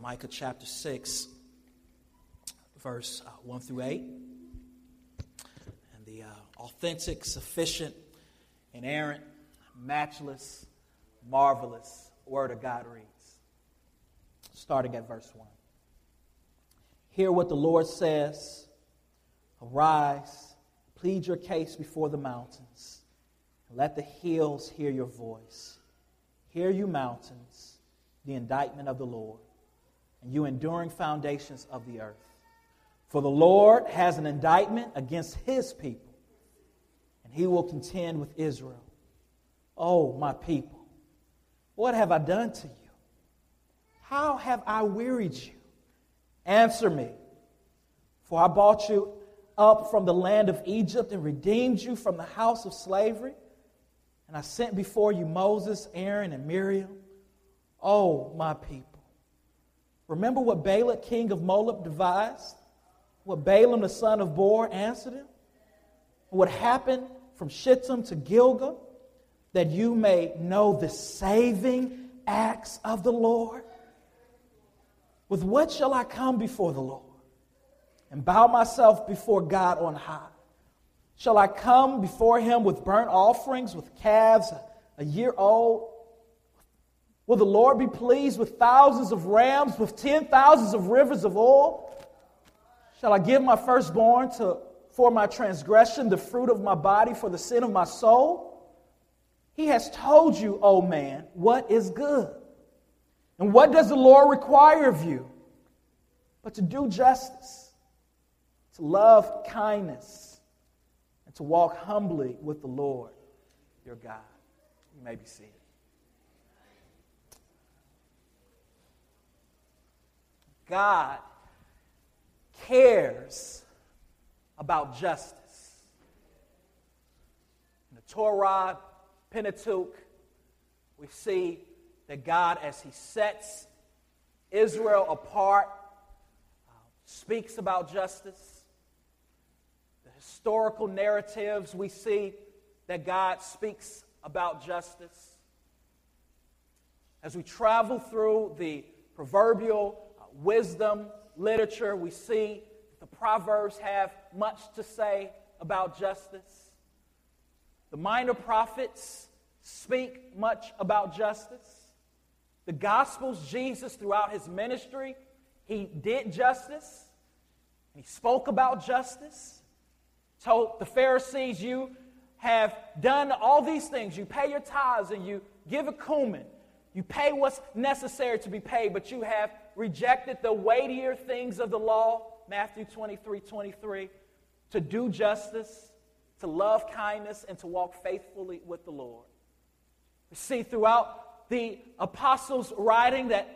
Micah chapter 6, verse uh, 1 through 8. And the uh, authentic, sufficient, inerrant, matchless, marvelous Word of God reads. Starting at verse 1. Hear what the Lord says Arise, plead your case before the mountains, let the hills hear your voice. Hear you, mountains, the indictment of the Lord, and you enduring foundations of the earth. For the Lord has an indictment against his people, and he will contend with Israel. Oh, my people, what have I done to you? How have I wearied you? Answer me. For I bought you up from the land of Egypt and redeemed you from the house of slavery. And I sent before you Moses, Aaron, and Miriam. Oh, my people. Remember what Balak, king of Moab, devised? What Balaam, the son of Beor, answered him? What happened from Shittim to Gilgal? That you may know the saving acts of the Lord? With what shall I come before the Lord and bow myself before God on high? Shall I come before him with burnt offerings, with calves a year old? Will the Lord be pleased with thousands of rams, with ten thousands of rivers of oil? Shall I give my firstborn to, for my transgression, the fruit of my body for the sin of my soul? He has told you, O oh man, what is good. And what does the Lord require of you? But to do justice, to love kindness, and to walk humbly with the Lord your God. You may be seated. God cares about justice. In the Torah, Pentateuch, we see that God, as He sets Israel apart, uh, speaks about justice. The historical narratives, we see that God speaks about justice. As we travel through the proverbial wisdom literature, we see the Proverbs have much to say about justice. The minor prophets speak much about justice. The Gospels, Jesus, throughout his ministry, he did justice. He spoke about justice. Told the Pharisees, You have done all these things. You pay your tithes and you give a cumin. You pay what's necessary to be paid, but you have rejected the weightier things of the law, Matthew 23 23, to do justice, to love kindness, and to walk faithfully with the Lord. We see throughout the apostles' writing that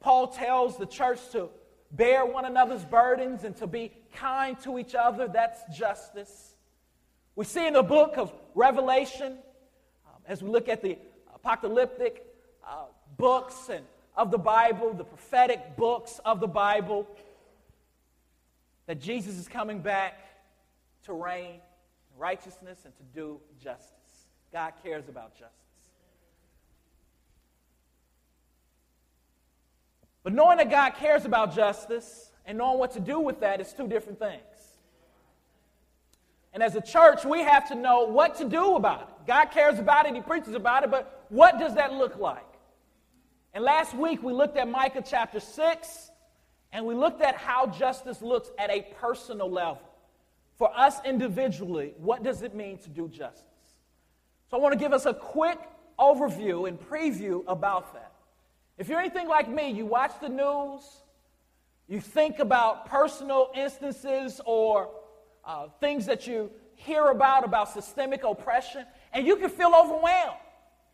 Paul tells the church to bear one another's burdens and to be kind to each other. That's justice. We see in the book of Revelation, um, as we look at the apocalyptic uh, books and of the Bible, the prophetic books of the Bible, that Jesus is coming back to reign in righteousness and to do justice. God cares about justice. But knowing that God cares about justice and knowing what to do with that is two different things. And as a church, we have to know what to do about it. God cares about it, He preaches about it, but what does that look like? And last week we looked at Micah chapter 6, and we looked at how justice looks at a personal level. For us individually, what does it mean to do justice? So I want to give us a quick overview and preview about that. If you're anything like me, you watch the news, you think about personal instances or uh, things that you hear about, about systemic oppression, and you can feel overwhelmed.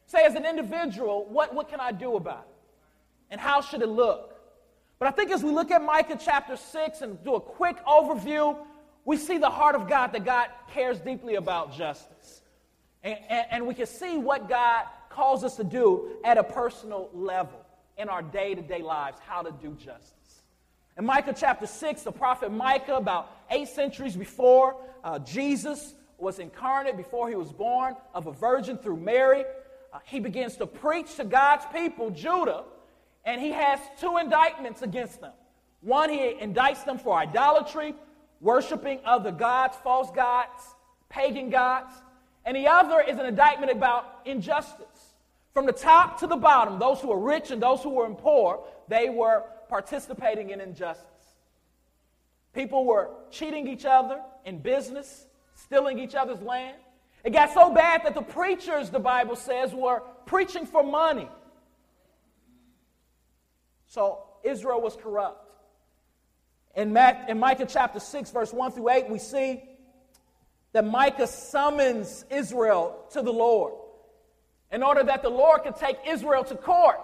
Say, as an individual, what, what can I do about it? And how should it look? But I think as we look at Micah chapter 6 and do a quick overview, we see the heart of God, that God cares deeply about justice. And, and, and we can see what God calls us to do at a personal level in our day to day lives how to do justice. In Micah chapter 6, the prophet Micah, about eight centuries before uh, Jesus was incarnate, before he was born of a virgin through Mary, uh, he begins to preach to God's people, Judah, and he has two indictments against them. One, he indicts them for idolatry, worshiping other gods, false gods, pagan gods. And the other is an indictment about injustice. From the top to the bottom, those who were rich and those who were poor, they were participating in injustice. People were cheating each other in business, stealing each other's land. It got so bad that the preachers, the Bible says, were preaching for money. So Israel was corrupt. In, in Micah chapter 6, verse 1 through 8, we see that Micah summons Israel to the Lord in order that the Lord could take Israel to court.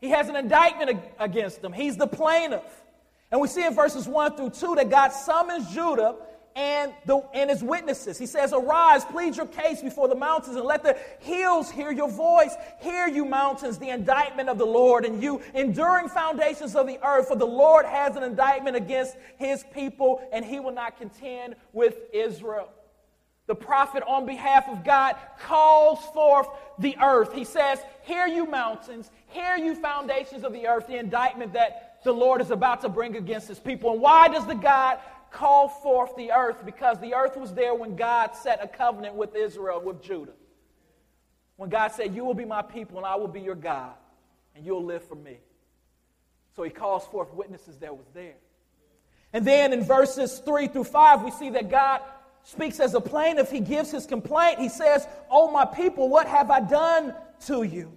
He has an indictment against them, he's the plaintiff. And we see in verses 1 through 2 that God summons Judah and, the, and his witnesses. He says, Arise, plead your case before the mountains, and let the hills hear your voice. Hear, you mountains, the indictment of the Lord, and you enduring foundations of the earth. For the Lord has an indictment against his people, and he will not contend with Israel. The prophet, on behalf of God, calls forth the earth. He says, Hear, you mountains, hear, you foundations of the earth, the indictment that the Lord is about to bring against his people. And why does the God call forth the earth because the earth was there when God set a covenant with Israel, with Judah. When God said, You will be my people and I will be your God, and you'll live for me. So he calls forth witnesses that was there. And then in verses 3 through 5, we see that God speaks as a plaintiff. He gives his complaint. He says, Oh, my people, what have I done to you?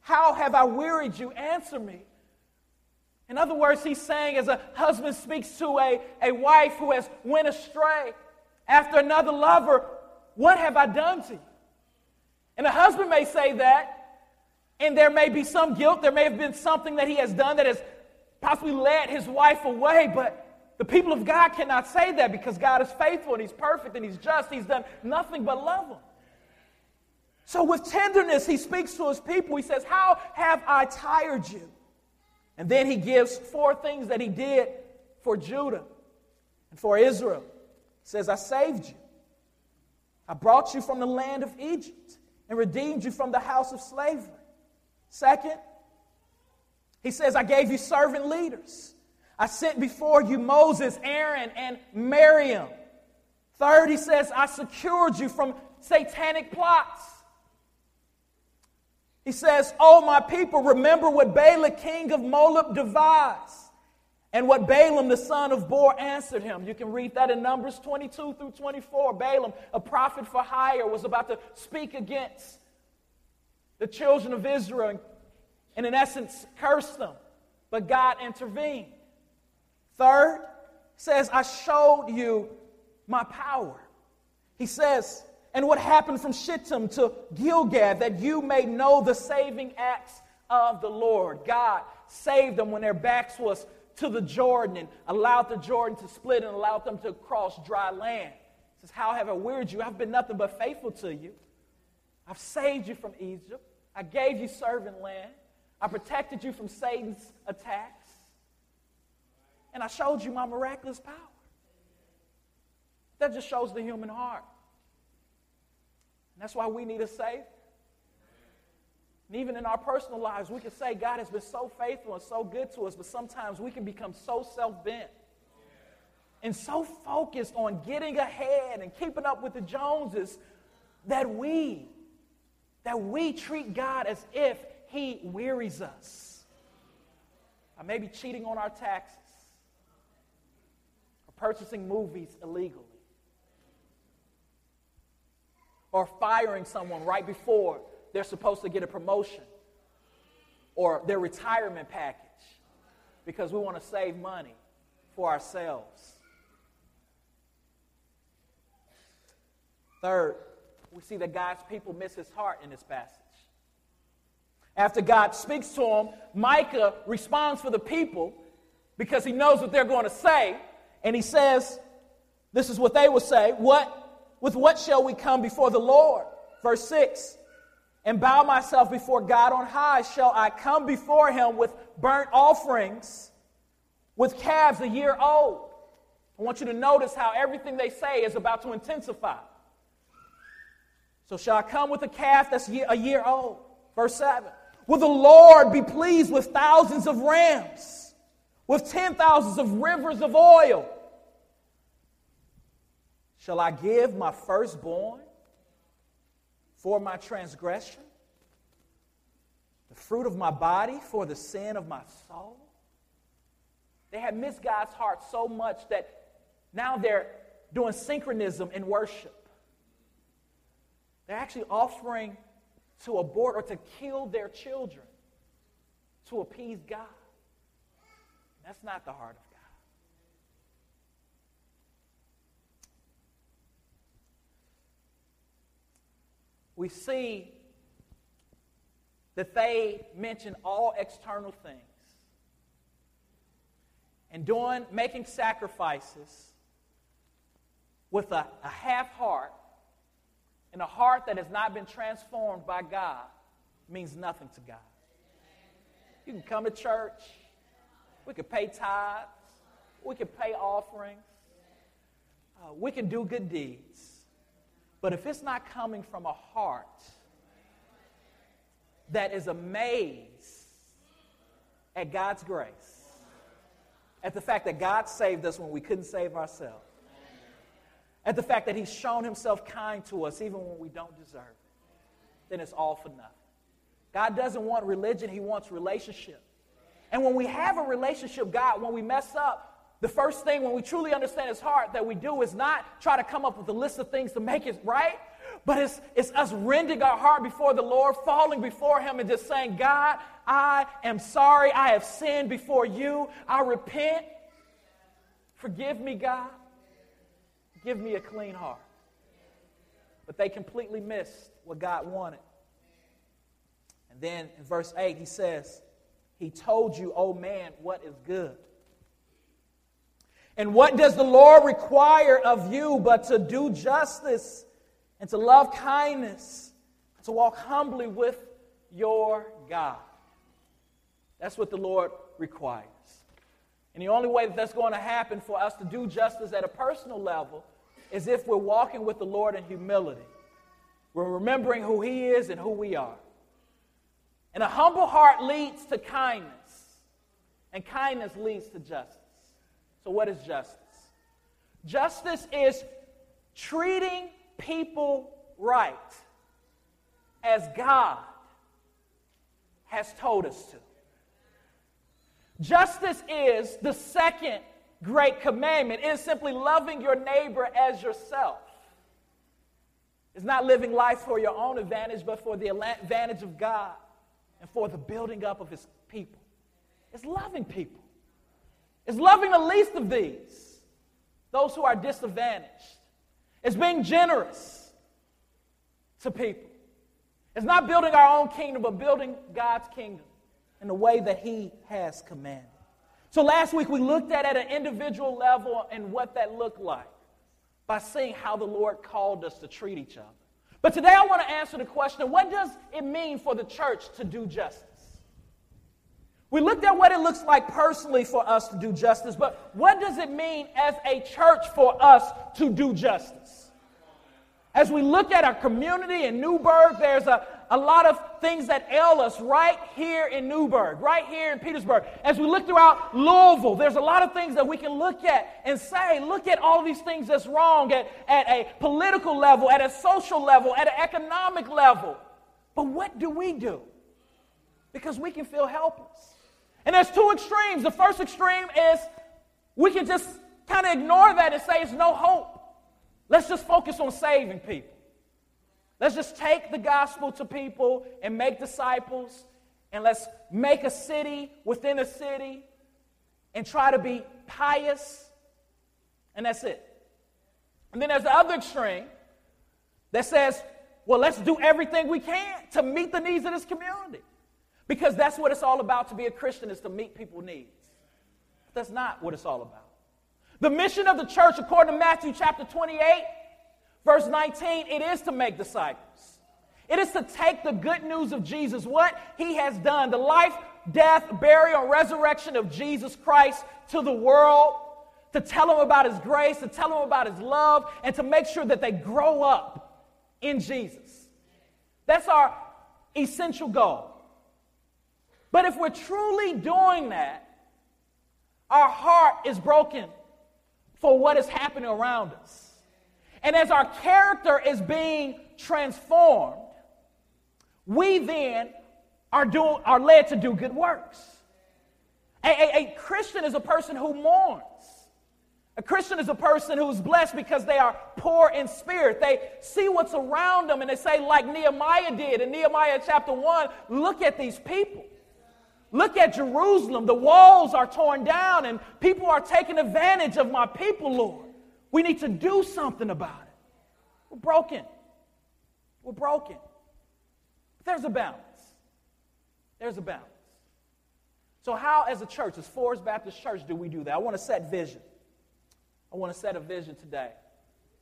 How have I wearied you? Answer me. In other words, he's saying, as a husband speaks to a, a wife who has went astray after another lover, what have I done to you? And a husband may say that, and there may be some guilt. There may have been something that he has done that has possibly led his wife away, but the people of God cannot say that because God is faithful and he's perfect and he's just. He's done nothing but love them. So, with tenderness, he speaks to his people. He says, How have I tired you? And then he gives four things that he did for Judah and for Israel. He says, I saved you. I brought you from the land of Egypt and redeemed you from the house of slavery. Second, he says, I gave you servant leaders. I sent before you Moses, Aaron, and Miriam. Third, he says, I secured you from satanic plots. He says, Oh, my people, remember what Balak, king of Moab, devised, and what Balaam, the son of Beor, answered him. You can read that in Numbers 22 through 24. Balaam, a prophet for hire, was about to speak against the children of Israel and, in essence, curse them. But God intervened. Third, says, I showed you my power. He says, and what happened from Shittim to Gilgal, that you may know the saving acts of the Lord. God saved them when their backs was to the Jordan and allowed the Jordan to split and allowed them to cross dry land. He says, How have I wearied you? I've been nothing but faithful to you. I've saved you from Egypt. I gave you servant land. I protected you from Satan's attacks. And I showed you my miraculous power. That just shows the human heart. And that's why we need a Savior. And even in our personal lives, we can say God has been so faithful and so good to us, but sometimes we can become so self bent and so focused on getting ahead and keeping up with the Joneses that we that we treat God as if he wearies us. I may be cheating on our taxes or purchasing movies illegally or firing someone right before they're supposed to get a promotion or their retirement package because we want to save money for ourselves. Third, we see that God's people miss his heart in this passage. After God speaks to him, Micah responds for the people because he knows what they're going to say. And he says, This is what they will say. What with what shall we come before the Lord? Verse 6 And bow myself before God on high. Shall I come before him with burnt offerings, with calves a year old? I want you to notice how everything they say is about to intensify. So, shall I come with a calf that's a year old? Verse 7 Will the Lord be pleased with thousands of rams, with ten thousands of rivers of oil? Shall I give my firstborn for my transgression, the fruit of my body for the sin of my soul? They had missed God's heart so much that now they're doing syncretism in worship. They're actually offering to abort or to kill their children to appease God. That's not the heart of God. We see that they mention all external things. And doing, making sacrifices with a, a half heart and a heart that has not been transformed by God means nothing to God. You can come to church, we can pay tithes, we can pay offerings, uh, we can do good deeds. But if it's not coming from a heart that is amazed at God's grace, at the fact that God saved us when we couldn't save ourselves, at the fact that He's shown Himself kind to us even when we don't deserve it, then it's all for nothing. God doesn't want religion, He wants relationship. And when we have a relationship, God, when we mess up, the first thing when we truly understand His heart that we do is not try to come up with a list of things to make it right, but it's, it's us rending our heart before the Lord, falling before Him, and just saying, God, I am sorry. I have sinned before you. I repent. Forgive me, God. Give me a clean heart. But they completely missed what God wanted. And then in verse 8, he says, He told you, oh man, what is good. And what does the Lord require of you but to do justice and to love kindness, to walk humbly with your God? That's what the Lord requires. And the only way that that's going to happen for us to do justice at a personal level is if we're walking with the Lord in humility. We're remembering who He is and who we are. And a humble heart leads to kindness, and kindness leads to justice. So, what is justice? Justice is treating people right as God has told us to. Justice is the second great commandment. It is simply loving your neighbor as yourself. It's not living life for your own advantage, but for the advantage of God and for the building up of His people. It's loving people. It's loving the least of these, those who are disadvantaged. It's being generous to people. It's not building our own kingdom, but building God's kingdom in the way that He has commanded. So last week we looked at at an individual level and what that looked like by seeing how the Lord called us to treat each other. But today I want to answer the question what does it mean for the church to do justice? We looked at what it looks like personally for us to do justice, but what does it mean as a church for us to do justice? As we look at our community in Newburg, there's a, a lot of things that ail us right here in Newburg, right here in Petersburg. As we look throughout Louisville, there's a lot of things that we can look at and say, look at all these things that's wrong at, at a political level, at a social level, at an economic level. But what do we do? Because we can feel helpless. And there's two extremes. The first extreme is we can just kind of ignore that and say it's no hope. Let's just focus on saving people. Let's just take the gospel to people and make disciples, and let's make a city within a city and try to be pious, and that's it. And then there's the other extreme that says, well, let's do everything we can to meet the needs of this community. Because that's what it's all about to be a Christian is to meet people's needs. That's not what it's all about. The mission of the church, according to Matthew chapter 28, verse 19, it is to make disciples. It is to take the good news of Jesus, what he has done, the life, death, burial, resurrection of Jesus Christ to the world, to tell them about his grace, to tell them about his love, and to make sure that they grow up in Jesus. That's our essential goal. But if we're truly doing that, our heart is broken for what is happening around us. And as our character is being transformed, we then are, doing, are led to do good works. A, a, a Christian is a person who mourns. A Christian is a person who's blessed because they are poor in spirit. They see what's around them and they say, like Nehemiah did in Nehemiah chapter 1, look at these people. Look at Jerusalem. The walls are torn down and people are taking advantage of my people, Lord. We need to do something about it. We're broken. We're broken. There's a balance. There's a balance. So, how, as a church, as Forest Baptist Church, do we do that? I want to set vision. I want to set a vision today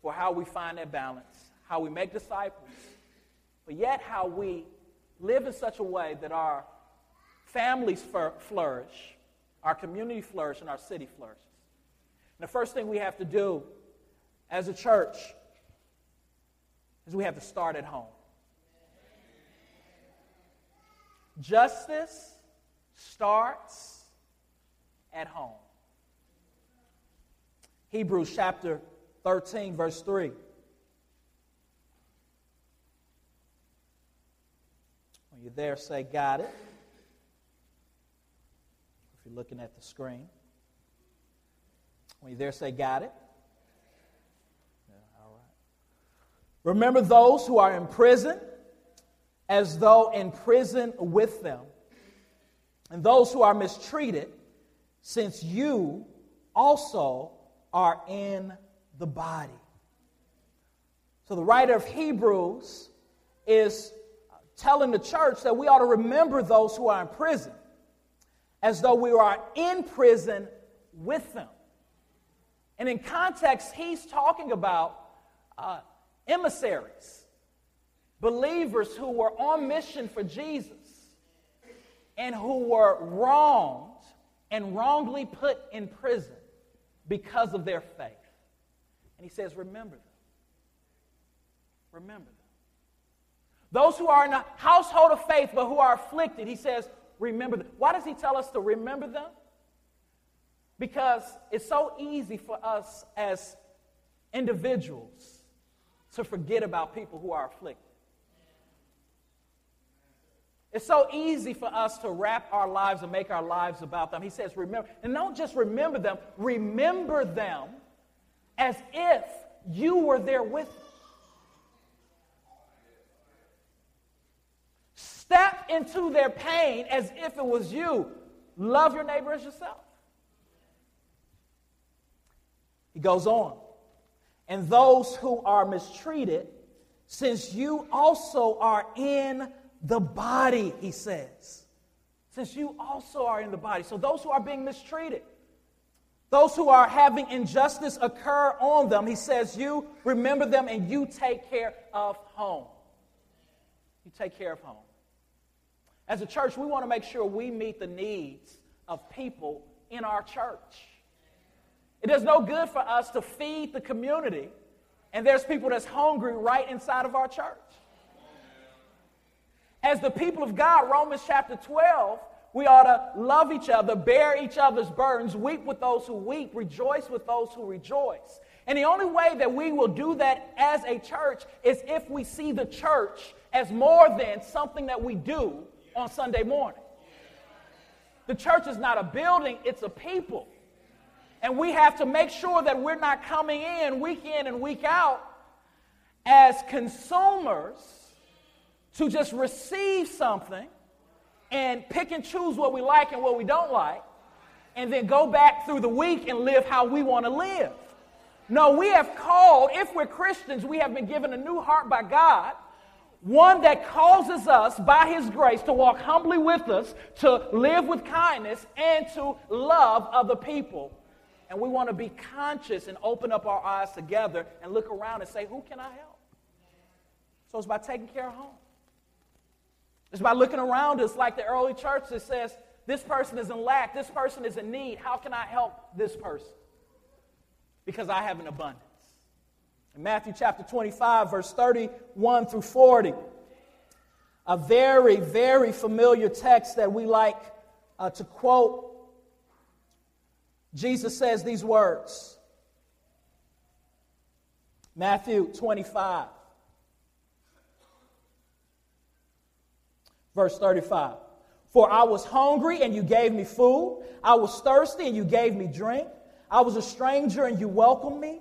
for how we find that balance, how we make disciples, but yet how we live in such a way that our families flourish, our community flourishes, and our city flourishes. And the first thing we have to do as a church is we have to start at home. Justice starts at home. Hebrews chapter 13, verse 3. When you're there, say, Got it you're looking at the screen. When you there, say, Got it. Yeah, all right. Remember those who are in prison as though in prison with them, and those who are mistreated, since you also are in the body. So the writer of Hebrews is telling the church that we ought to remember those who are in prison as though we are in prison with them. And in context, he's talking about uh, emissaries, believers who were on mission for Jesus and who were wronged and wrongly put in prison because of their faith. And he says, Remember them. Remember them. Those who are in a household of faith but who are afflicted, he says, remember them. Why does he tell us to remember them? Because it's so easy for us as individuals to forget about people who are afflicted. It's so easy for us to wrap our lives and make our lives about them. He says, remember. And don't just remember them, remember them as if you were there with them. Step into their pain as if it was you. Love your neighbor as yourself. He goes on. And those who are mistreated, since you also are in the body, he says. Since you also are in the body. So those who are being mistreated, those who are having injustice occur on them, he says, you remember them and you take care of home. You take care of home. As a church, we want to make sure we meet the needs of people in our church. It is no good for us to feed the community and there's people that's hungry right inside of our church. As the people of God, Romans chapter 12, we ought to love each other, bear each other's burdens, weep with those who weep, rejoice with those who rejoice. And the only way that we will do that as a church is if we see the church as more than something that we do on Sunday morning. The church is not a building, it's a people. And we have to make sure that we're not coming in week in and week out as consumers to just receive something and pick and choose what we like and what we don't like, and then go back through the week and live how we want to live. No, we have called, if we're Christians, we have been given a new heart by God one that causes us by his grace to walk humbly with us, to live with kindness, and to love other people. And we want to be conscious and open up our eyes together and look around and say, Who can I help? So it's by taking care of home. It's by looking around us like the early church that says, This person is in lack, this person is in need. How can I help this person? Because I have an abundance. In Matthew chapter 25, verse 31 through 40, A very, very familiar text that we like uh, to quote. Jesus says these words Matthew 25, verse 35. For I was hungry and you gave me food. I was thirsty and you gave me drink. I was a stranger and you welcomed me.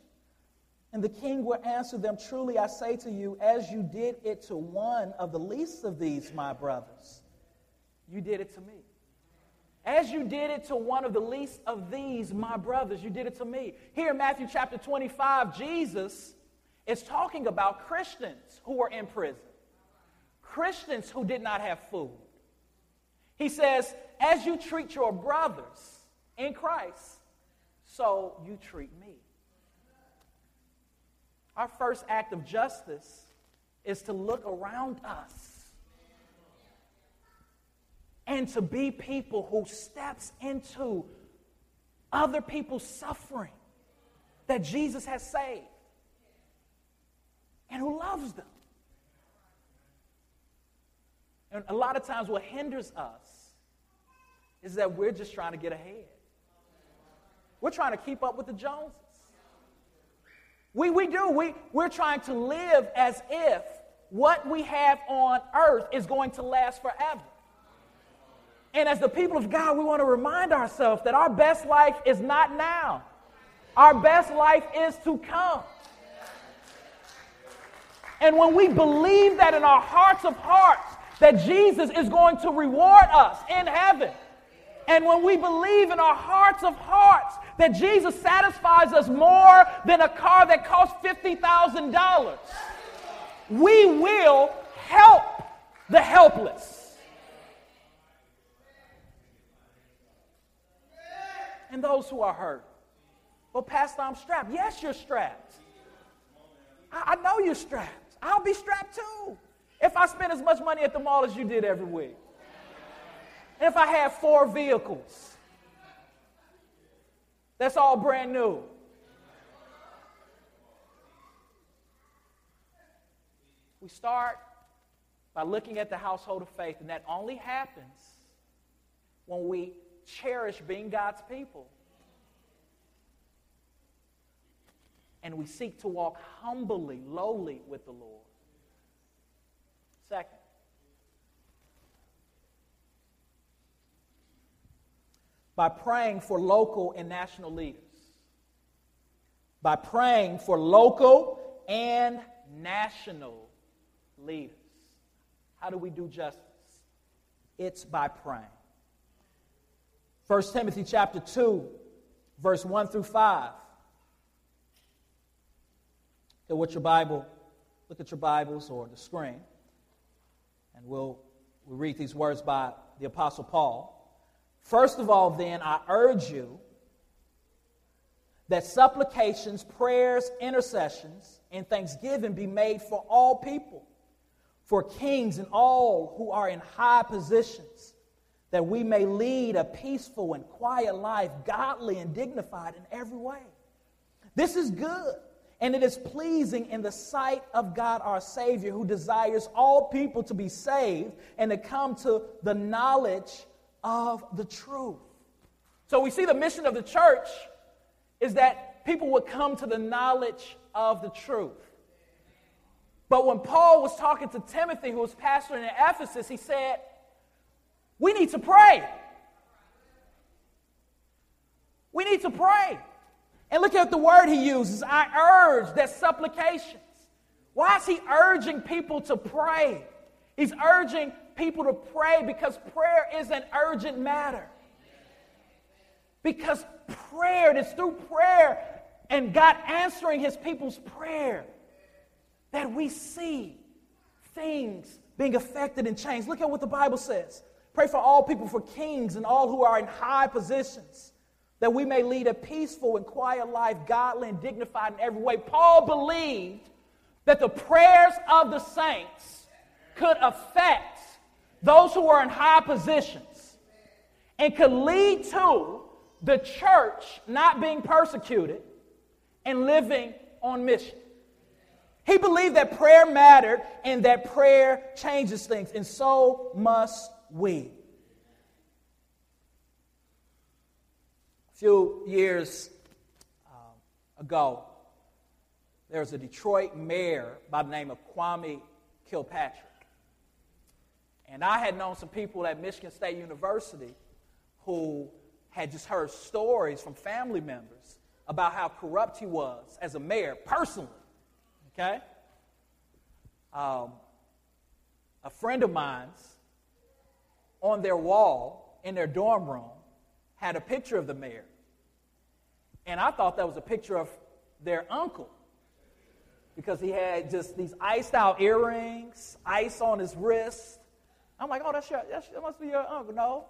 And the king will answer them, Truly I say to you, as you did it to one of the least of these, my brothers, you did it to me. As you did it to one of the least of these, my brothers, you did it to me. Here in Matthew chapter 25, Jesus is talking about Christians who were in prison, Christians who did not have food. He says, As you treat your brothers, in Christ, so you treat me. Our first act of justice is to look around us and to be people who steps into other people's suffering that Jesus has saved and who loves them. And a lot of times what hinders us is that we're just trying to get ahead. We're trying to keep up with the Joneses. We, we do. We, we're trying to live as if what we have on earth is going to last forever. And as the people of God, we want to remind ourselves that our best life is not now, our best life is to come. And when we believe that in our hearts of hearts, that Jesus is going to reward us in heaven, and when we believe in our hearts of hearts that Jesus satisfies us more than a car that costs $50,000, we will help the helpless. And those who are hurt. Well, Pastor, I'm strapped. Yes, you're strapped. I, I know you're strapped. I'll be strapped too if I spend as much money at the mall as you did every week if I had four vehicles? That's all brand new. We start by looking at the household of faith, and that only happens when we cherish being God's people. And we seek to walk humbly, lowly with the Lord. Second, by praying for local and national leaders. By praying for local and national leaders. How do we do justice? It's by praying. 1 Timothy chapter 2, verse 1 through 5. Look at what your Bible, look at your Bibles or the screen, and we'll, we'll read these words by the Apostle Paul. First of all, then, I urge you that supplications, prayers, intercessions, and thanksgiving be made for all people, for kings and all who are in high positions, that we may lead a peaceful and quiet life, godly and dignified in every way. This is good, and it is pleasing in the sight of God our Savior, who desires all people to be saved and to come to the knowledge of the truth. So we see the mission of the church is that people would come to the knowledge of the truth. But when Paul was talking to Timothy, who was pastor in Ephesus, he said, We need to pray. We need to pray. And look at the word he uses I urge that supplications. Why is he urging people to pray? He's urging people to pray because prayer is an urgent matter. Because prayer, it is through prayer and God answering his people's prayer that we see things being affected and changed. Look at what the Bible says. Pray for all people, for kings and all who are in high positions, that we may lead a peaceful and quiet life, godly and dignified in every way. Paul believed that the prayers of the saints could affect those who were in high positions and could lead to the church not being persecuted and living on mission. He believed that prayer mattered and that prayer changes things, and so must we. A few years um, ago, there was a Detroit mayor by the name of Kwame Kilpatrick. And I had known some people at Michigan State University who had just heard stories from family members about how corrupt he was as a mayor personally. Okay? Um, a friend of mine's on their wall in their dorm room had a picture of the mayor. And I thought that was a picture of their uncle because he had just these iced out earrings, ice on his wrist. I'm like, oh, that's your, that's, that must be your uncle. No,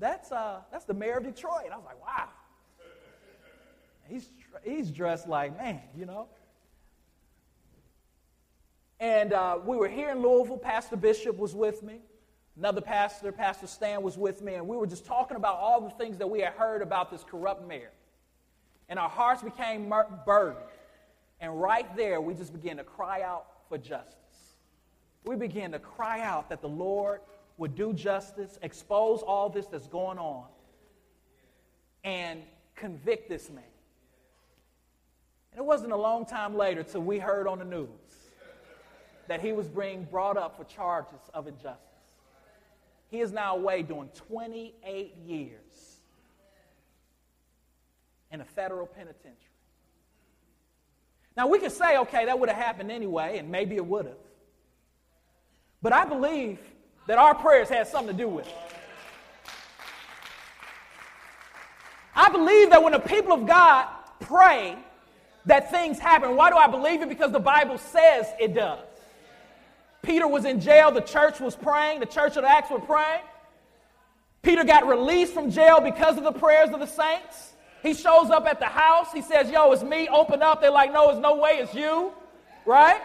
that's, uh, that's the mayor of Detroit. I was like, wow. He's, he's dressed like, man, you know. And uh, we were here in Louisville. Pastor Bishop was with me. Another pastor, Pastor Stan, was with me. And we were just talking about all the things that we had heard about this corrupt mayor. And our hearts became burdened. And right there, we just began to cry out for justice. We began to cry out that the Lord would do justice, expose all this that's going on, and convict this man. And it wasn't a long time later till we heard on the news that he was being brought up for charges of injustice. He is now away doing 28 years in a federal penitentiary. Now, we could say, okay, that would have happened anyway, and maybe it would have. But I believe that our prayers had something to do with it. I believe that when the people of God pray, that things happen. Why do I believe it? Because the Bible says it does. Peter was in jail. The church was praying. The church of the Acts were praying. Peter got released from jail because of the prayers of the saints. He shows up at the house. He says, Yo, it's me. Open up. They're like, No, it's no way. It's you. Right?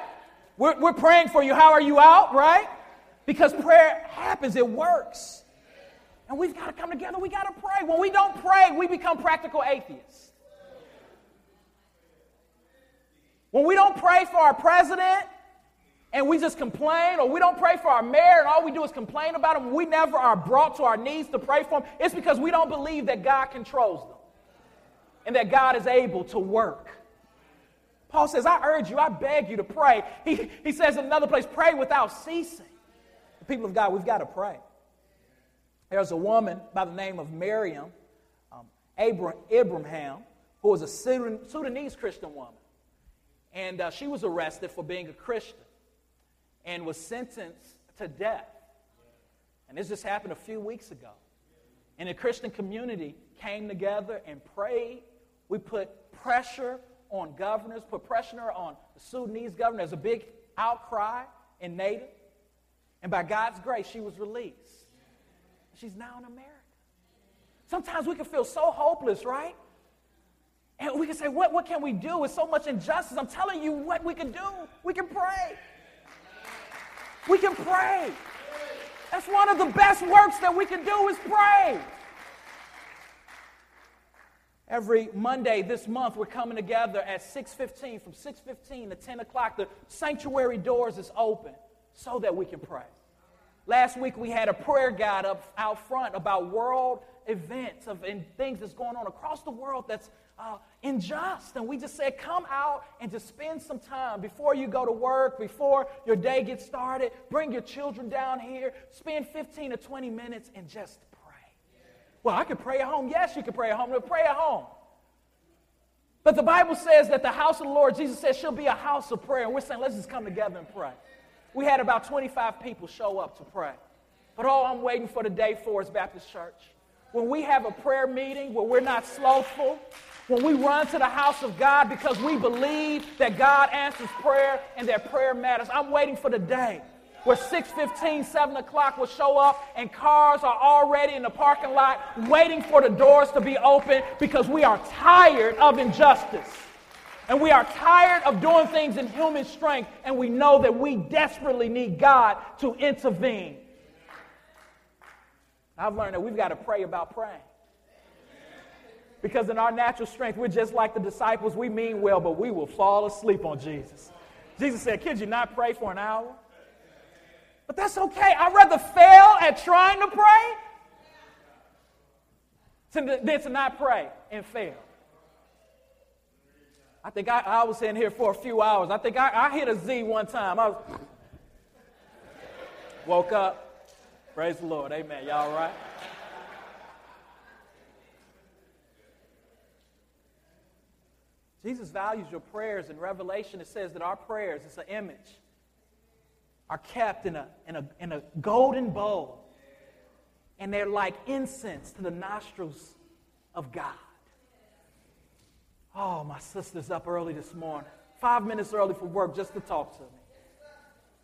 We're, we're praying for you. How are you out? Right? Because prayer happens, it works. And we've got to come together. We got to pray. When we don't pray, we become practical atheists. When we don't pray for our president, and we just complain, or we don't pray for our mayor, and all we do is complain about him, we never are brought to our knees to pray for him. it's because we don't believe that God controls them and that God is able to work. Paul says, I urge you, I beg you to pray. He, he says in another place, pray without ceasing. The people of God, we've got to pray. There's a woman by the name of Miriam um, Abraham, who was a Sudanese Christian woman. And uh, she was arrested for being a Christian and was sentenced to death. And this just happened a few weeks ago. And the Christian community came together and prayed. We put pressure on governors, put pressure on the Sudanese governor. There's a big outcry in Native. And by God's grace, she was released. She's now in America. Sometimes we can feel so hopeless, right? And we can say, what, what can we do? It's so much injustice. I'm telling you what we can do. We can pray. We can pray. That's one of the best works that we can do is pray. Every Monday this month, we're coming together at 6.15. From 6.15 to 10 o'clock, the sanctuary doors is open so that we can pray. Last week, we had a prayer guide up out front about world events of, and things that's going on across the world that's uh, unjust. And we just said, come out and just spend some time before you go to work, before your day gets started. Bring your children down here. Spend 15 to 20 minutes and just. Well, I could pray at home. Yes, you can pray at home. But pray at home. But the Bible says that the house of the Lord, Jesus says, she'll be a house of prayer. And we're saying, let's just come together and pray. We had about 25 people show up to pray. But all I'm waiting for today Forest Baptist Church. When we have a prayer meeting where we're not slothful, when we run to the house of God because we believe that God answers prayer and that prayer matters. I'm waiting for the day where 6.15, 7 o'clock will show up and cars are already in the parking lot waiting for the doors to be open because we are tired of injustice. And we are tired of doing things in human strength, and we know that we desperately need God to intervene. I've learned that we've got to pray about praying. Because in our natural strength, we're just like the disciples. We mean well, but we will fall asleep on Jesus. Jesus said, Could you not pray for an hour? But that's okay. I'd rather fail at trying to pray than to not pray and fail. I think I, I was in here for a few hours. I think I, I hit a Z one time. I was, woke up. Praise the Lord. Amen. Y'all all right? Jesus values your prayers. In Revelation, it says that our prayers, it's an image, are kept in a, in a, in a golden bowl. And they're like incense to the nostrils of God. Oh, my sister's up early this morning, five minutes early for work just to talk to me.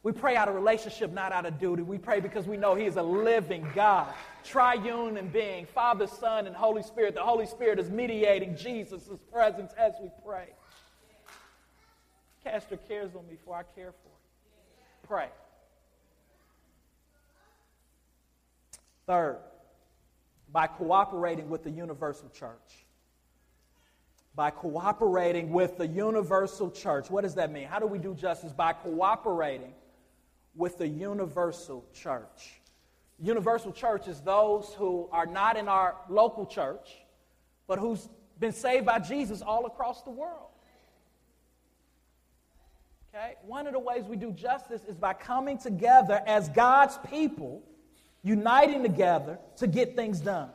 We pray out of relationship, not out of duty. We pray because we know He is a living God, triune in being, Father, Son, and Holy Spirit. The Holy Spirit is mediating Jesus' presence as we pray. Cast your cares on me, for I care for you. Pray. Third, by cooperating with the universal church. By cooperating with the universal church. What does that mean? How do we do justice? By cooperating with the universal church. Universal church is those who are not in our local church, but who's been saved by Jesus all across the world. Okay? One of the ways we do justice is by coming together as God's people, uniting together to get things done.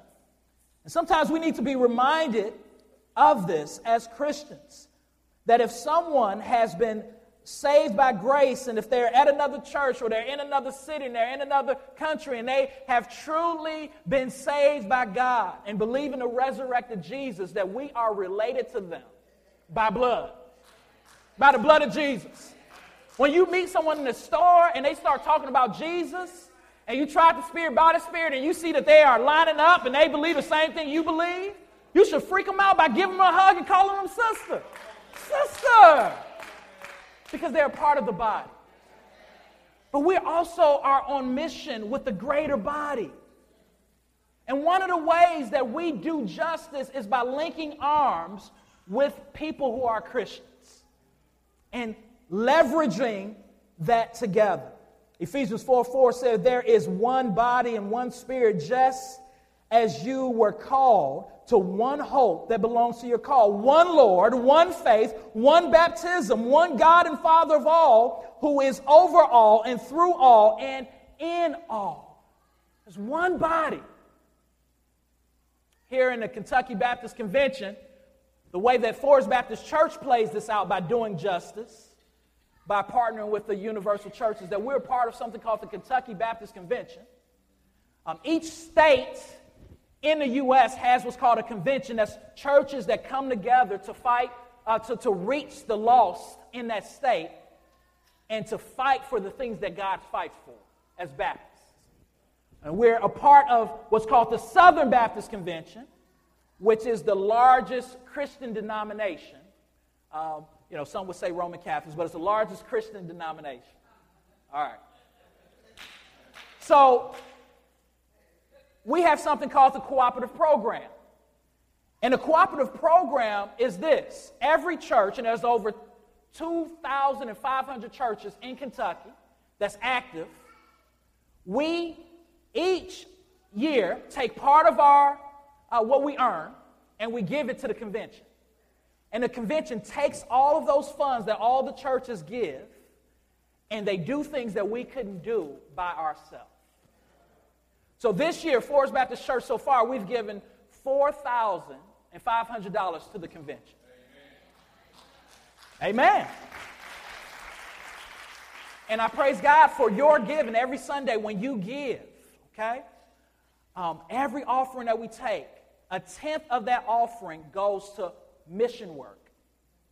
And sometimes we need to be reminded of this as Christians that if someone has been saved by grace, and if they're at another church or they're in another city and they're in another country and they have truly been saved by God and believe in the resurrected Jesus, that we are related to them by blood, by the blood of Jesus. When you meet someone in the store and they start talking about Jesus, and you try the Spirit by the Spirit, and you see that they are lining up and they believe the same thing you believe, you should freak them out by giving them a hug and calling them sister. Sister! because they're part of the body. But we also are on mission with the greater body. And one of the ways that we do justice is by linking arms with people who are Christians and leveraging that together. Ephesians 4 4 says, There is one body and one spirit, just as you were called to one hope that belongs to your call one Lord, one faith, one baptism, one God and Father of all, who is over all and through all and in all. There's one body. Here in the Kentucky Baptist Convention, the way that Forest Baptist Church plays this out by doing justice, by partnering with the universal Church, is that we're part of something called the Kentucky Baptist Convention. Um, each state in the U.S. has what's called a convention. That's churches that come together to fight, uh, to, to reach the lost in that state and to fight for the things that God fights for as Baptists. And we're a part of what's called the Southern Baptist Convention, which is the largest Christian denomination. Um, you know, some would say Roman Catholics, but it's the largest Christian denomination. All right. So we have something called the cooperative program. And the cooperative program is this every church, and there's over 2,500 churches in Kentucky that's active, we each year take part of our uh, what we earn and we give it to the convention. And the convention takes all of those funds that all the churches give and they do things that we couldn't do by ourselves. So this year, Forest Baptist Church, so far, we've given $4,500 to the convention. Amen. Amen. And I praise God for your giving every Sunday when you give, okay? Um, every offering that we take, a tenth of that offering goes to mission work,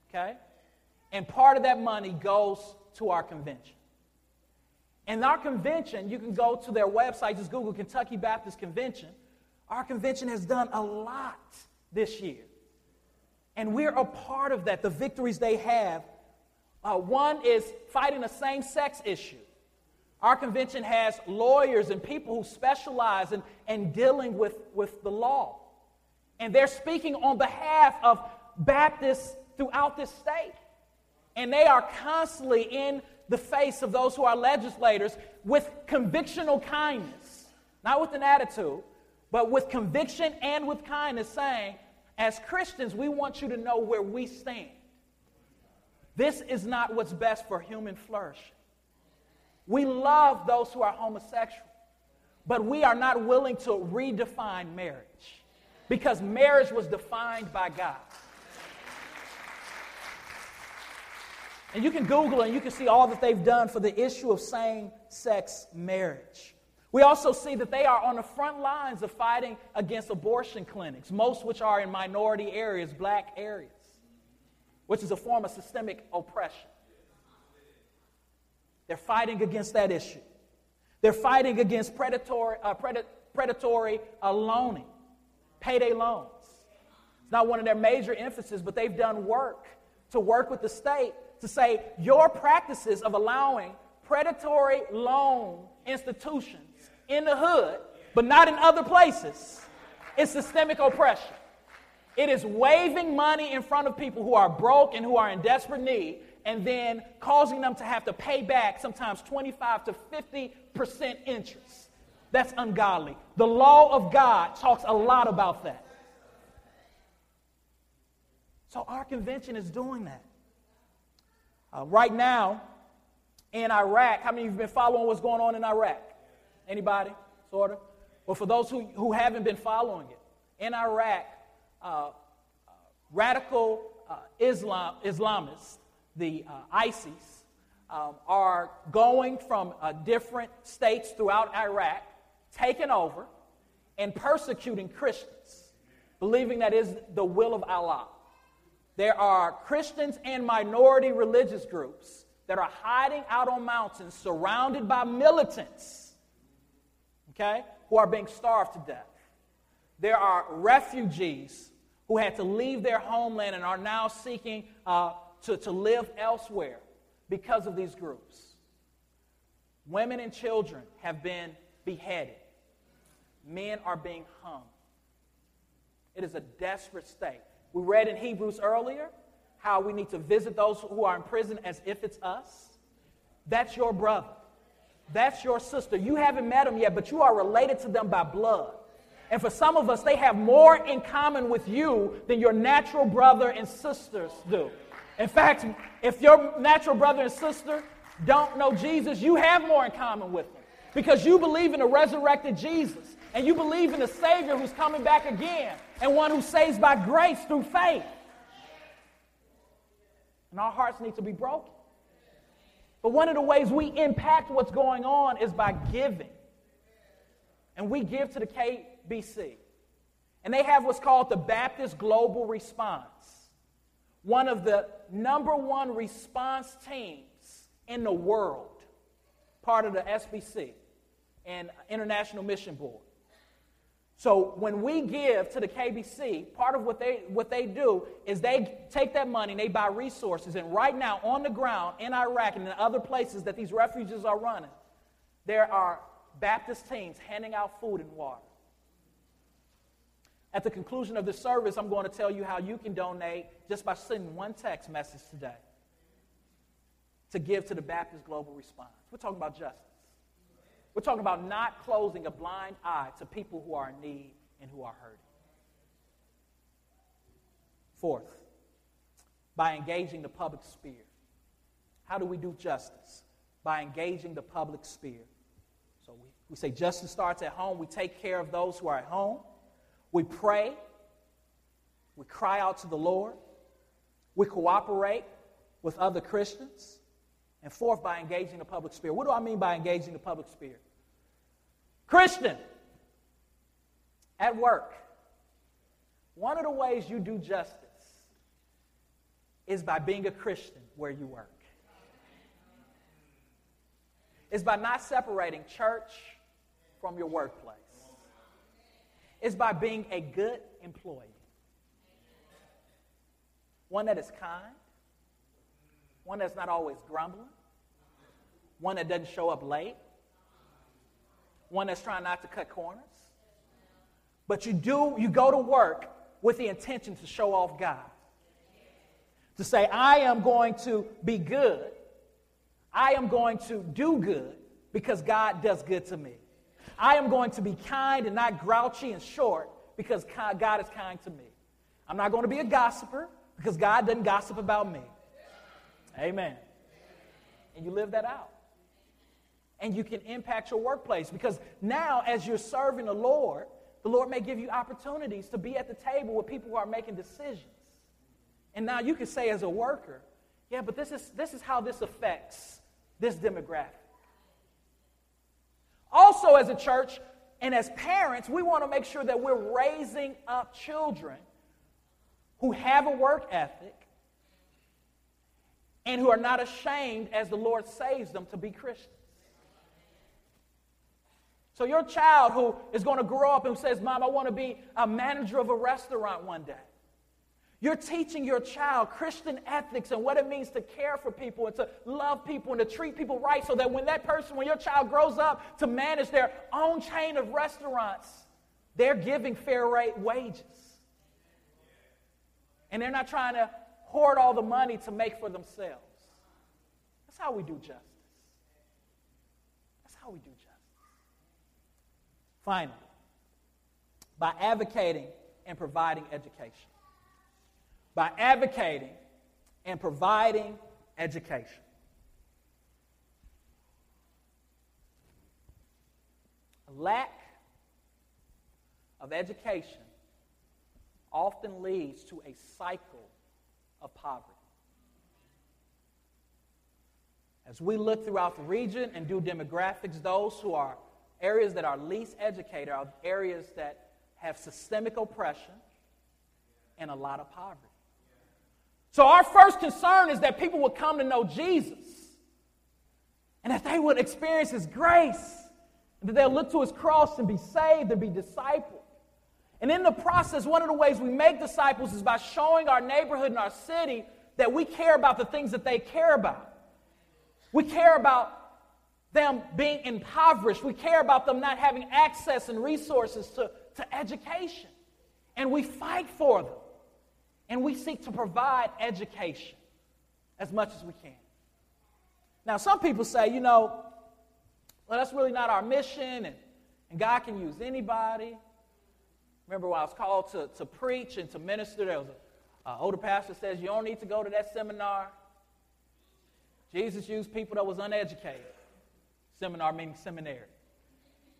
okay? And part of that money goes to our convention. And our convention, you can go to their website, just Google Kentucky Baptist Convention. Our convention has done a lot this year. And we're a part of that, the victories they have. Uh, one is fighting a same sex issue. Our convention has lawyers and people who specialize in, in dealing with, with the law. And they're speaking on behalf of Baptists throughout this state. And they are constantly in the face of those who are legislators with convictional kindness, not with an attitude, but with conviction and with kindness, saying, as Christians, we want you to know where we stand. This is not what's best for human flourishing. We love those who are homosexual, but we are not willing to redefine marriage because marriage was defined by God. And you can Google and you can see all that they've done for the issue of same sex marriage. We also see that they are on the front lines of fighting against abortion clinics, most which are in minority areas, black areas, which is a form of systemic oppression. They're fighting against that issue. They're fighting against predatory, uh, pred- predatory uh, loaning, payday loans. It's not one of their major emphases, but they've done work to work with the state to say your practices of allowing predatory loan institutions in the hood, but not in other places, is systemic oppression. It is waving money in front of people who are broke and who are in desperate need, and then causing them to have to pay back sometimes 25 to 50% interest. That's ungodly. The law of God talks a lot about that. So our convention is doing that. Uh, right now, in Iraq, how many of you have been following what's going on in Iraq? Anybody? Sort of? Well, for those who, who haven't been following it, in Iraq, uh, uh, radical uh, Islam, Islamists, the uh, ISIS, um, are going from uh, different states throughout Iraq, taking over, and persecuting Christians, believing that is the will of Allah. There are Christians and minority religious groups that are hiding out on mountains surrounded by militants, okay, who are being starved to death. There are refugees who had to leave their homeland and are now seeking uh, to, to live elsewhere because of these groups. Women and children have been beheaded, men are being hung. It is a desperate state. We read in Hebrews earlier how we need to visit those who are in prison as if it's us. That's your brother. That's your sister. You haven't met them yet, but you are related to them by blood. And for some of us, they have more in common with you than your natural brother and sisters do. In fact, if your natural brother and sister don't know Jesus, you have more in common with them because you believe in a resurrected Jesus and you believe in a Savior who's coming back again and one who saves by grace through faith. And our hearts need to be broken. But one of the ways we impact what's going on is by giving. And we give to the KBC. And they have what's called the Baptist Global Response, one of the number one response teams in the world, part of the SBC and International Mission Board. So when we give to the KBC, part of what they, what they do is they take that money and they buy resources. And right now, on the ground in Iraq and in other places that these refugees are running, there are Baptist teams handing out food and water. At the conclusion of this service, I'm going to tell you how you can donate just by sending one text message today to give to the Baptist Global Response. We're talking about justice. We're talking about not closing a blind eye to people who are in need and who are hurting. Fourth, by engaging the public sphere. How do we do justice? By engaging the public sphere. So we, we say justice starts at home. We take care of those who are at home. We pray. We cry out to the Lord. We cooperate with other Christians. And fourth, by engaging the public sphere. What do I mean by engaging the public sphere? Christian, at work, one of the ways you do justice is by being a Christian where you work. is by not separating church from your workplace. It's by being a good employee. One that is kind, one that's not always grumbling, one that doesn't show up late, one that's trying not to cut corners. But you do, you go to work with the intention to show off God. To say, I am going to be good. I am going to do good because God does good to me. I am going to be kind and not grouchy and short because God is kind to me. I'm not going to be a gossiper because God doesn't gossip about me. Amen. And you live that out. And you can impact your workplace because now, as you're serving the Lord, the Lord may give you opportunities to be at the table with people who are making decisions. And now you can say, as a worker, yeah, but this is, this is how this affects this demographic. Also, as a church and as parents, we want to make sure that we're raising up children who have a work ethic and who are not ashamed as the Lord saves them to be Christians. So, your child who is going to grow up and says, Mom, I want to be a manager of a restaurant one day. You're teaching your child Christian ethics and what it means to care for people and to love people and to treat people right so that when that person, when your child grows up to manage their own chain of restaurants, they're giving fair rate wages. And they're not trying to hoard all the money to make for themselves. That's how we do justice. That's how we do justice. Finally, by advocating and providing education. By advocating and providing education. Lack of education often leads to a cycle of poverty. As we look throughout the region and do demographics, those who are areas that are least educated are areas that have systemic oppression and a lot of poverty. So, our first concern is that people would come to know Jesus and that they would experience His grace, that they'll look to His cross and be saved and be discipled. And in the process, one of the ways we make disciples is by showing our neighborhood and our city that we care about the things that they care about. We care about them being impoverished. We care about them not having access and resources to, to education. And we fight for them. And we seek to provide education as much as we can. Now, some people say, you know, well, that's really not our mission, and, and God can use anybody. Remember when I was called to, to preach and to minister, there was an older pastor says, you don't need to go to that seminar. Jesus used people that was uneducated. Seminar meaning seminary.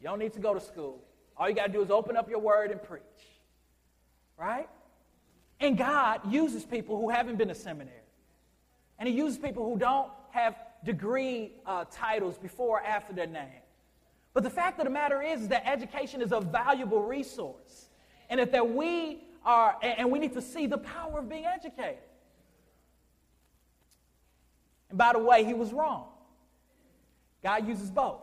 You don't need to go to school. All you got to do is open up your word and preach. Right? And God uses people who haven't been to seminary. And He uses people who don't have degree uh, titles before or after their name. But the fact of the matter is, is that education is a valuable resource. And if that we are, and we need to see the power of being educated. And by the way, he was wrong. God uses both.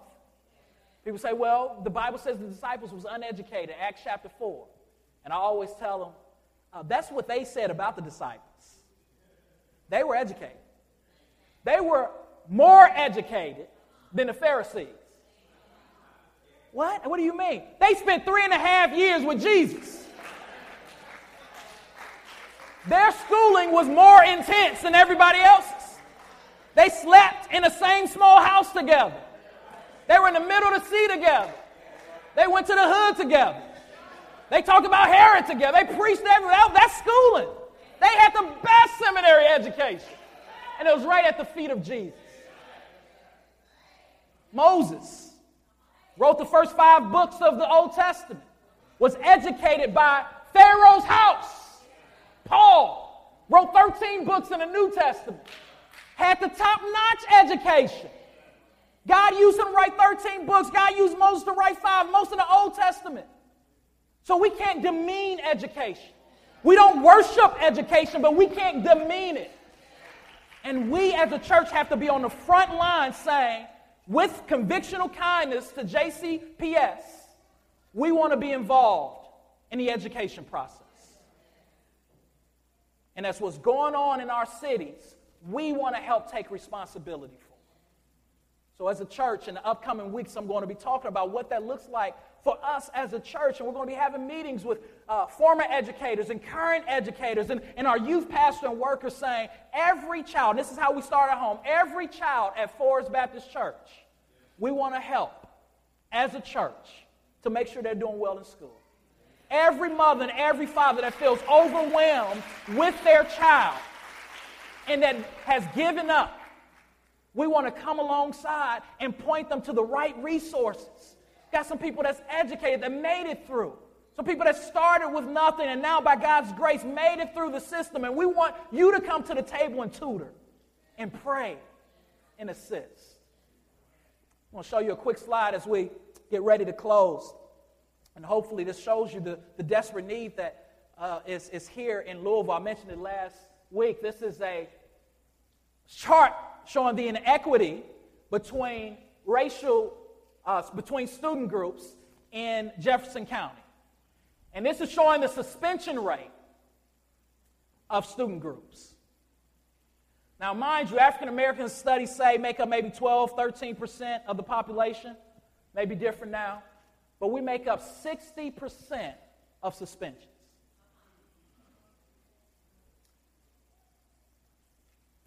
People say, well, the Bible says the disciples was uneducated, Acts chapter 4. And I always tell them, uh, that's what they said about the disciples. They were educated. They were more educated than the Pharisees. What? What do you mean? They spent three and a half years with Jesus. Their schooling was more intense than everybody else's. They slept in the same small house together. They were in the middle of the sea together. They went to the hood together. They talked about Herod together. They preached everywhere. That's schooling. They had the best seminary education. And it was right at the feet of Jesus. Moses wrote the first five books of the Old Testament, was educated by Pharaoh's house. Paul wrote 13 books in the New Testament had the top notch education. God used him to write 13 books. God used Moses to write five, most of the Old Testament. So we can't demean education. We don't worship education, but we can't demean it. And we as a church have to be on the front line saying, with convictional kindness to JCPS, we want to be involved in the education process. And that's what's going on in our cities, we want to help take responsibility for. So, as a church, in the upcoming weeks, I'm going to be talking about what that looks like for us as a church. And we're going to be having meetings with uh, former educators and current educators and, and our youth pastor and workers saying, every child, this is how we start at home, every child at Forest Baptist Church, we want to help as a church to make sure they're doing well in school. Every mother and every father that feels overwhelmed with their child and that has given up, we want to come alongside and point them to the right resources Got some people that's educated that made it through. Some people that started with nothing and now, by God's grace, made it through the system. And we want you to come to the table and tutor and pray and assist. I'm going to show you a quick slide as we get ready to close. And hopefully, this shows you the, the desperate need that uh, is is here in Louisville. I mentioned it last week. This is a chart showing the inequity between racial uh, between student groups in Jefferson County. And this is showing the suspension rate of student groups. Now, mind you, African American studies say make up maybe 12, 13% of the population. Maybe different now. But we make up 60% of suspensions.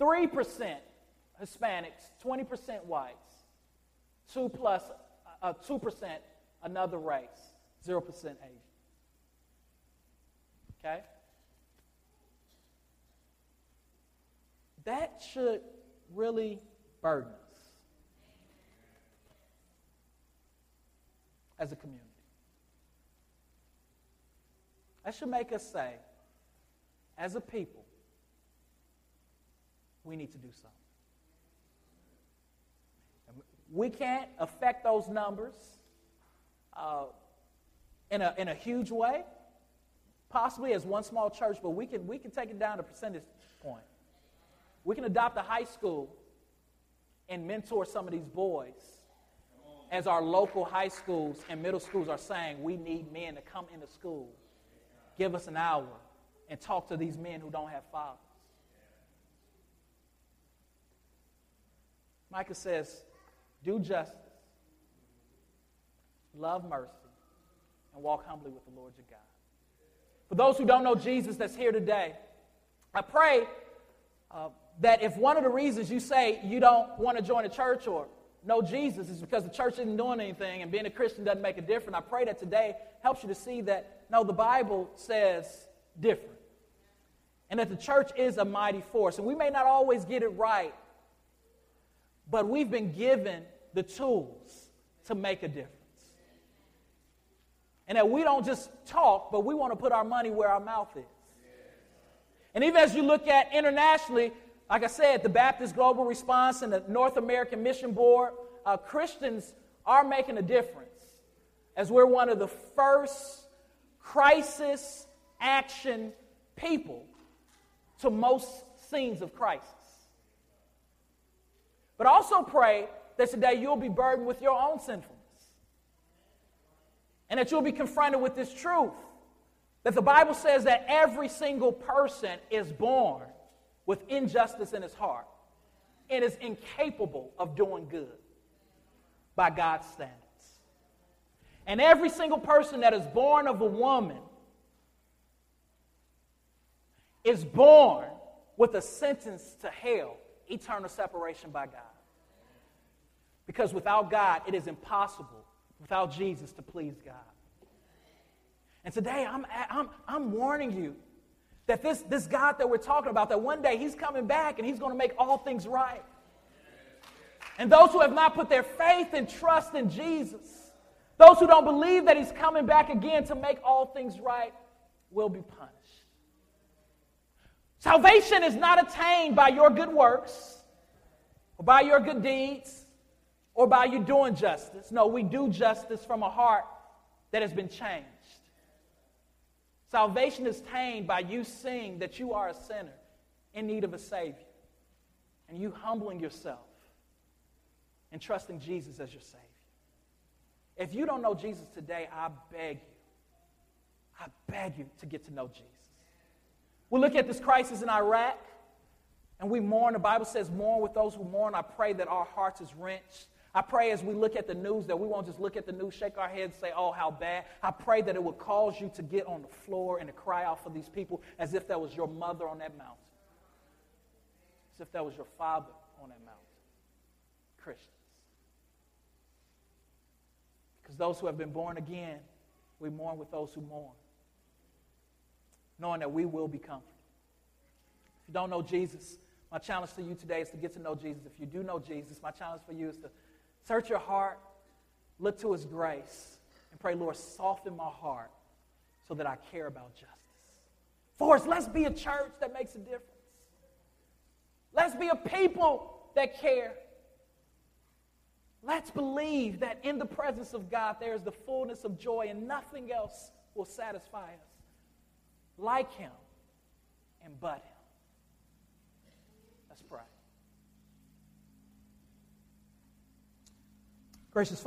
3% Hispanics, 20% whites, 2 plus uh, 2% another race, 0% Asian. Okay? That should really burden us as a community. That should make us say, as a people, we need to do something. We can't affect those numbers uh, in, a, in a huge way, possibly as one small church, but we can, we can take it down to percentage point. We can adopt a high school and mentor some of these boys as our local high schools and middle schools are saying we need men to come into school, give us an hour, and talk to these men who don't have fathers. Micah says, do justice, love mercy, and walk humbly with the Lord your God. For those who don't know Jesus that's here today, I pray uh, that if one of the reasons you say you don't want to join a church or know Jesus is because the church isn't doing anything and being a Christian doesn't make a difference, I pray that today helps you to see that, no, the Bible says different. And that the church is a mighty force. And we may not always get it right, but we've been given the tools to make a difference. And that we don't just talk, but we want to put our money where our mouth is. And even as you look at internationally, like I said, the Baptist Global Response and the North American Mission Board, uh, Christians are making a difference as we're one of the first crisis action people to most scenes of crisis. But also pray that today you'll be burdened with your own sinfulness. And that you'll be confronted with this truth that the Bible says that every single person is born with injustice in his heart and is incapable of doing good by God's standards. And every single person that is born of a woman is born with a sentence to hell, eternal separation by God. Because without God, it is impossible without Jesus to please God. And today, I'm, I'm, I'm warning you that this, this God that we're talking about, that one day He's coming back and He's going to make all things right. And those who have not put their faith and trust in Jesus, those who don't believe that He's coming back again to make all things right, will be punished. Salvation is not attained by your good works or by your good deeds or by you doing justice. No, we do justice from a heart that has been changed. Salvation is attained by you seeing that you are a sinner in need of a Savior and you humbling yourself and trusting Jesus as your Savior. If you don't know Jesus today, I beg you, I beg you to get to know Jesus. We look at this crisis in Iraq and we mourn. The Bible says, mourn with those who mourn. I pray that our hearts is wrenched. I pray as we look at the news that we won't just look at the news, shake our heads, say, oh, how bad. I pray that it will cause you to get on the floor and to cry out for these people as if that was your mother on that mountain, as if that was your father on that mountain. Christians. Because those who have been born again, we mourn with those who mourn, knowing that we will be comforted. If you don't know Jesus, my challenge to you today is to get to know Jesus. If you do know Jesus, my challenge for you is to search your heart, look to his grace, and pray, Lord, soften my heart so that I care about justice. Forest, let's be a church that makes a difference. Let's be a people that care. Let's believe that in the presence of God there is the fullness of joy and nothing else will satisfy us like Him and but Him. Let's pray. Gracious Father,